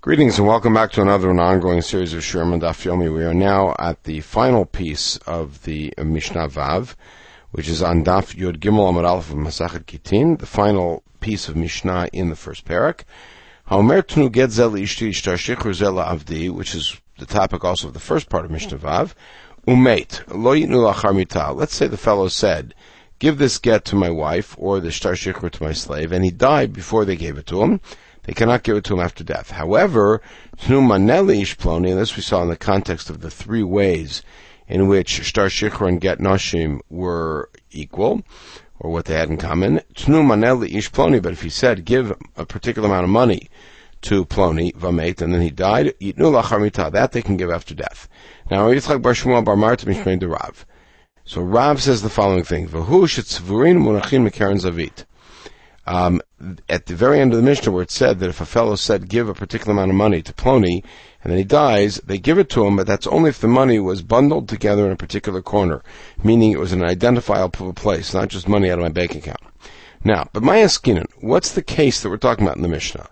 Greetings and welcome back to another and ongoing series of Sherman Daf Yomi. We are now at the final piece of the Mishnah Vav, which is on Daf Yud Gimel Amud Aleph of Masachet Gittin, the final piece of Mishnah in the first parak. Haomer Tnu Getzel Ishti Ishtar Shechur Zela Avdi, which is the topic also of the first part of Mishnah Vav. Umeit Lo Yitnu Lachar. Let's say the fellow said, "Give this get to my wife or the Shtar to my slave," and he died before they gave it to him. They cannot give it to him after death. However, Tnumaneli Ishploni, this we saw in the context of the three ways in which Shtar Shikra and Get Noshim were equal, or what they had in common. Tnumaneli Ishploni, but if he said, give a particular amount of money to Ploni, Vamet, and then he died, Yitnu Lacharmita, that they can give after death. Now, Yitzchak Bar Shmuel Bar Marta Mishmein de Rav. So Rav says the following thing, Vahu Shetzvurin Munachin Mekaren Zavit. Um, at the very end of the Mishnah, where it said that if a fellow said, give a particular amount of money to Plony, and then he dies, they give it to him, but that's only if the money was bundled together in a particular corner, meaning it was an identifiable place, not just money out of my bank account. Now, but my Skinan, what's the case that we're talking about in the Mishnah?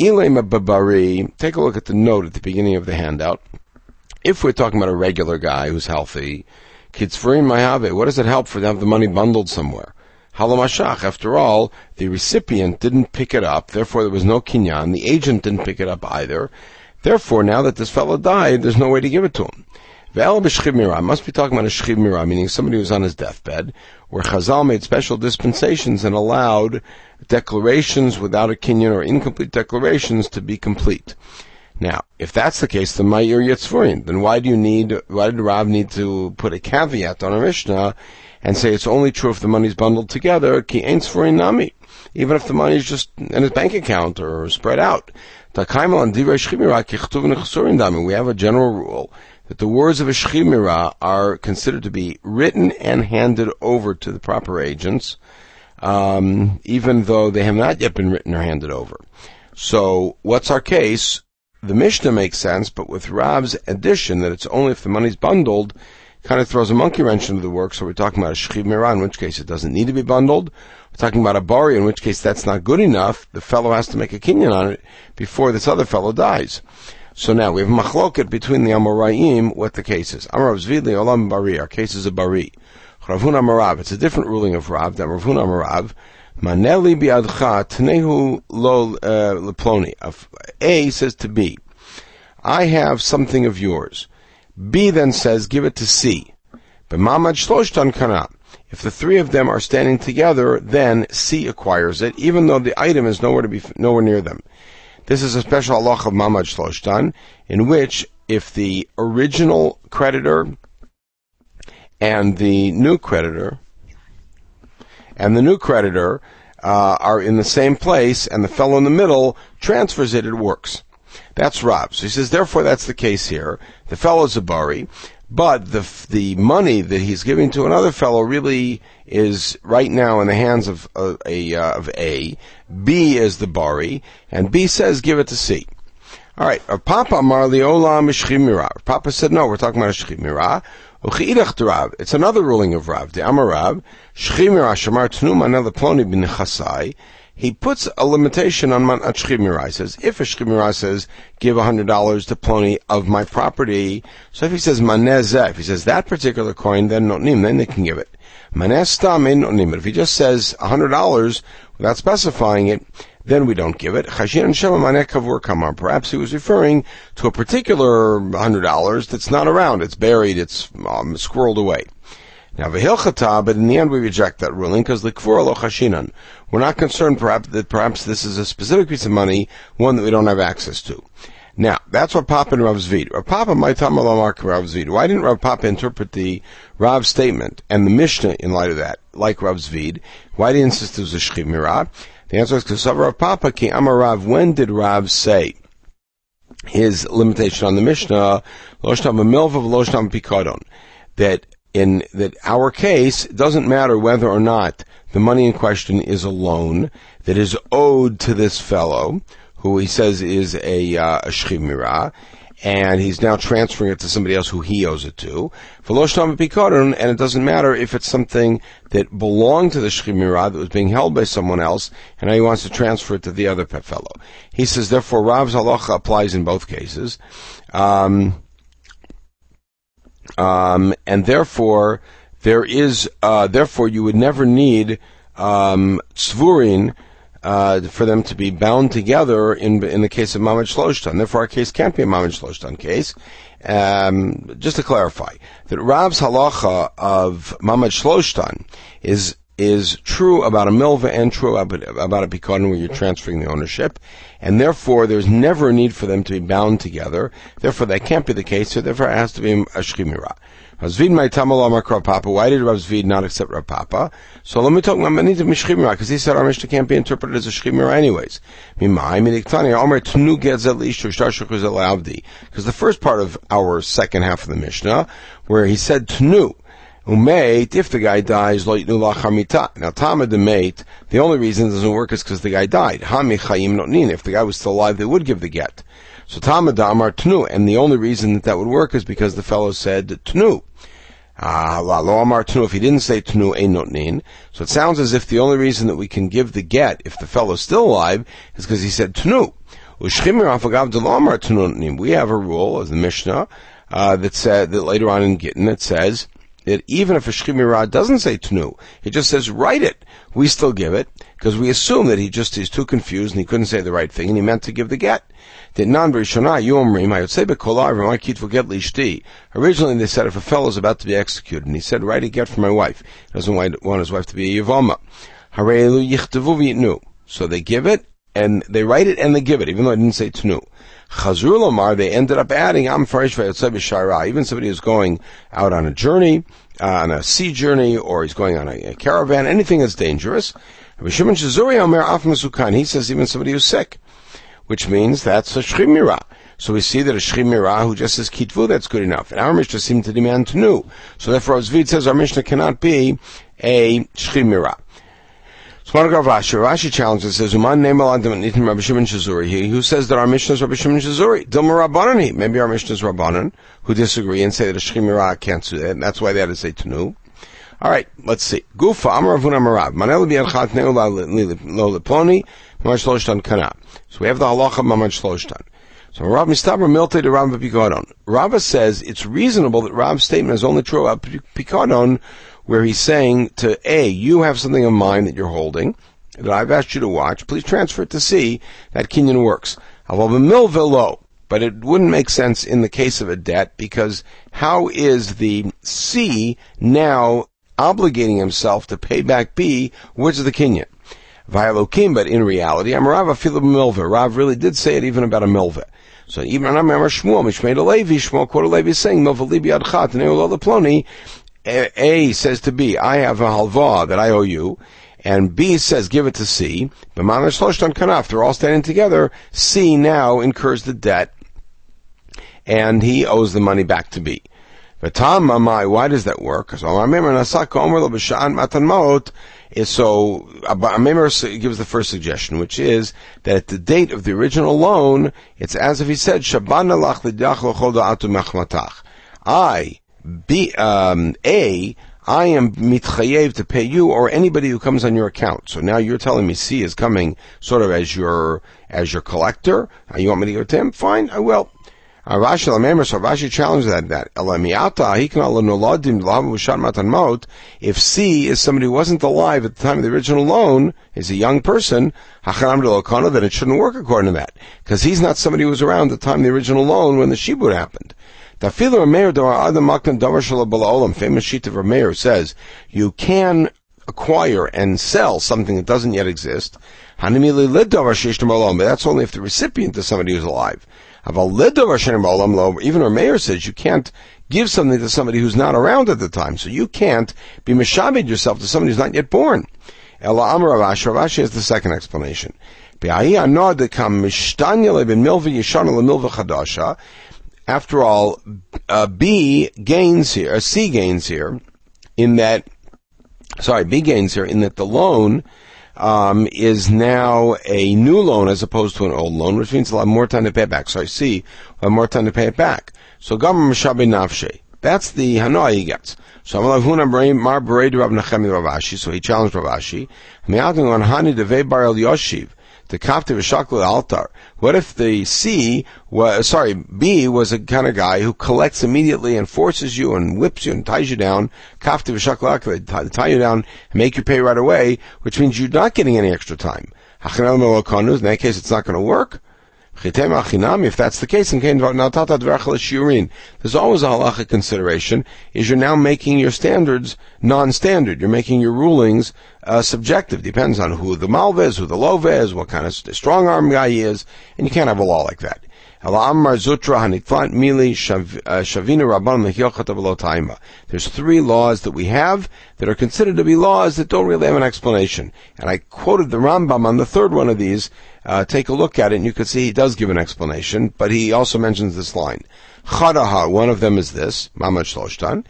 Ilema Babari, take a look at the note at the beginning of the handout. If we're talking about a regular guy who's healthy, Kitzfurim Mayave, what does it help for them to have the money bundled somewhere? Halamashach. After all, the recipient didn't pick it up, therefore there was no kinyan. The agent didn't pick it up either. Therefore, now that this fellow died, there's no way to give it to him. Ve'el b'shchiv must be talking about a shchiv mirah, meaning somebody who's on his deathbed, where Chazal made special dispensations and allowed declarations without a kinyan or incomplete declarations to be complete. Now, if that's the case, then Ma'ir Yitzfurin, then why do you need, why did Rav need to put a caveat on a Mishnah and say it's only true if the money's bundled together, ki for nami, even if the money is just in his bank account or spread out. We have a general rule that the words of a shchimira are considered to be written and handed over to the proper agents, um, even though they have not yet been written or handed over. So, what's our case? The Mishnah makes sense, but with Rav's addition that it's only if the money's bundled, kind of throws a monkey wrench into the works. So we're talking about a shchiv mirah, in which case it doesn't need to be bundled. We're talking about a bari, in which case that's not good enough. The fellow has to make a kinyan on it before this other fellow dies. So now we have machloket between the Amoraim what the case is. Amarav Zvidli Olam Bari, our case is a Bari. Ravun Amarav, it's a different ruling of Rav, that Ravun Amarav, Maneli biadcha tnehu lo uh, leploni. A says to B, I have something of yours. B then says, give it to C. But Mamad Shloshtan Kana. If the three of them are standing together, then C acquires it, even though the item is nowhere to be nowhere near them. This is a special halach of Mamad Shloshtan, in which if the original creditor and the new creditor and the new creditor uh, are in the same place, and the fellow in the middle transfers it, it works. That's Rav. So he says, therefore, that's the case here. The fellow's a bari, but the the money that he's giving to another fellow really is right now in the hands of uh, a uh, of A. B is the bari, and B says, give it to C. All right. Papa Marli Olam Papa said, no, we're talking about a Shchimira. It's another ruling of Rav. The Amarav, Shchimira Shamar Tnum Anel Ploni bin Chasai he puts a limitation on man shchimira. He says, if a shchimira says, give hundred dollars to Plony of my property, so if he says manezeh, if he says that particular coin, then notnim, then they can give it. Manestamin notnim. But if he just says hundred dollars without specifying it, then we don't give it. Perhaps he was referring to a particular hundred dollars that's not around. It's buried. It's um, squirreled away. Now, v'hilchata, but in the end we reject that ruling because likfur lo chashinan. We're not concerned perhaps that perhaps this is a specific piece of money, one that we don't have access to. Now, that's what Papa and Rav Zvid. Rav Papa might tell Rav Zvid. Why didn't Rav Papa interpret the Rav statement and the Mishnah in light of that, like Rav Zvid? Why did he insist it was a Shchiv Mirah? The answer is Rav Papa, ki Rav, when did Rav say his limitation on the Mishnah, Loshtam Milvav Loshtam Pikadon, that in that our case doesn't matter whether or not the money in question is a loan that is owed to this fellow, who he says is a, uh, a shchimira, and he's now transferring it to somebody else who he owes it to. And it doesn't matter if it's something that belonged to the Shchimira that was being held by someone else, and now he wants to transfer it to the other fellow. He says, therefore, Rav's halacha applies in both cases. Um, um, and therefore, there is, uh, therefore you would never need, um, tzvurin, uh, for them to be bound together in in the case of Mamad Shloshtan. Therefore, our case can't be a Mamad Shloshtan case. Um, just to clarify, that Rav's halacha of Mamad Shloshtan is is true about a milva and true about, about a pikadon where you're transferring the ownership, and therefore there's never a need for them to be bound together. Therefore, that can't be the case. So therefore, it has to be a shchimira. Razvid my tamal amar Papa. Why did Rav Zvid not accept Rav Papa? So let me talk about many mishchimira because he said our Mishnah can't be interpreted as a shchimira anyways. Because the first part of our second half of the Mishnah, where he said tnu. Umate, if the guy dies, lo yitnu lachamita. Now, Tama the mate, the only reason it doesn't work is because the guy died. Hami chayim notnin. If the guy was still alive, they would give the get. So Tama damar tnu. And the only reason that that would work is because the fellow said tnu. Ah, lo amar tnu. If he didn't say tnu, notnin. So it sounds as if the only reason that we can give the get if the fellow's still alive is because he said tnu. We have a rule of the Mishnah uh, that said that later on in Gittin it says that even if a shchimira doesn't say tnu, it just says write it. We still give it because we assume that he just is too confused and he couldn't say the right thing and he meant to give the get. Originally, they said if a fellow is about to be executed and he said, write a get for my wife, he doesn't want his wife to be a Yavama. So they give it, and they write it and they give it, even though I didn't say Tnu. Chazur Lamar, they ended up adding Am Farish Even somebody who's going out on a journey, uh, on a sea journey, or he's going on a, a caravan, anything that's dangerous. He says even somebody who's sick which means that's a shchimira. So we see that a shchimira who just says kitvu, that's good enough. And our Mishnah seems to demand tenu. So therefore, Zvid says our Mishnah cannot be a shchimira. So Rashi. Rashi challenges says, "Uman Rabbi Shimon Shazuri." He who says that our Mishnah is Rabbi Shimon Shazuri. Dilma Rabbanan. Maybe our Mishnah is Rabbanan who disagree and say that a shchimira can't do that. And that's why they had to say tenu. All right, let's see. Gufa Amar Avun Amarav. Manel. Mamad Shloshtan Kana. So we have the halacha Mamad Shloshtan. So Rav Mistaber Milte to Rav Pikadon. Rava says it's reasonable that Rav's statement is only true about Pikadon, where he's saying to A, you have something in mind that you're holding, that I've asked you to watch, please transfer it to C, that kinyan works. But it wouldn't make sense in the case of a debt because how is the C now obligating himself to pay back B, which is the kinyan? Vayalokim, but in reality, Amarav afilu milva. Rav really did say it even about a milva. So even I'm Shmuel, Mishmei Levi, Shmuel quote Levi saying, Milva libi adchat, and ploni. A says to B, I have a halva that I owe you, and B says, give it to C. But Mamad Shloshtan Kanaf, they're all standing together. C now incurs the debt, and he owes the money back to B. But Tom, my, why does that work? So I remember Nasaka Omer Lo B'Shan Matan Maot, is so Amemar gives the first suggestion, which is that at the date of the original loan, it's as if he said, "Shabana lach atu I, B, um, A, I am mitchayev to pay you or anybody who comes on your account. So now you're telling me C is coming sort of as your as your collector. You want me to go to him? Fine, I will. Uh, Rashi Lamemer, so Rashi challenged that, that, if C is somebody who wasn't alive at the time of the original loan, is a young person, then it shouldn't work according to that. Because he's not somebody who was around at the time of the original loan when the Shibud happened. Famous sheet of Rameir says, you can acquire and sell something that doesn't yet exist. But that's only if the recipient is somebody who's alive. Even our mayor says you can't give something to somebody who's not around at the time. So you can't be mishabed yourself to somebody who's not yet born. Ela Amar Ravashi. Ravashi is the second explanation. After all, uh, B gains here, uh, C gains here, in that, sorry, B gains here in that the loan um, is now a new loan as opposed to an old loan, which means we'll have more time to pay it back. So I see have more time to pay it back. So Gamar Mashabi Nafshe. That's the Hanoah he gets. So Mar. So he challenged Ravashi. On Hani Yoshiv the Kaptiv Shakla altar. What if the C was, sorry, B was a kind of guy who collects immediately and forces you and whips you and ties you down, Kaptiv Shakla tie you down and make you pay right away, which means you're not getting any extra time. In that case, it's not going to work. If that's the case, there's always a halacha consideration, is you're now making your standards non-standard. You're making your rulings uh, subjective. Depends on who the malva is, who the lova is, what kind of strong arm guy he is, and you can't have a law like that. There's three laws that we have that are considered to be laws that don't really have an explanation. And I quoted the Rambam on the third one of these. Uh, take a look at it and you can see he does give an explanation, but he also mentions this line. Chadaha, one of them is this, Mamad Shloshtan.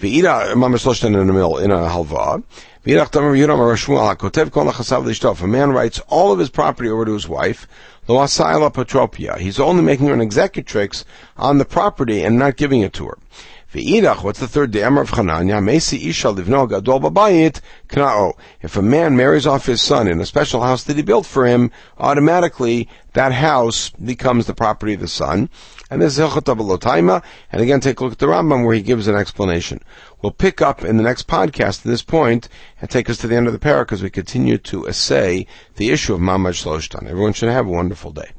V'ida, Mamad Shloshtan in a mill, in a halva. If a man writes all of his property over to his wife, Loasai La Patropia. He's only making her an executrix on the property and not giving it to her. What's the third day? Amar of Chananya, Mesi Isha livno gadol babayit kna'o. If a man marries off his son in a special house that he built for him, automatically that house becomes the property of the son. And this is Hilchot And again, take a look at the Rambam where he gives an explanation. We'll pick up in the next podcast at this point and take us to the end of the parak as we continue to essay the issue of Mamad Shloshtan. Everyone should have a wonderful day.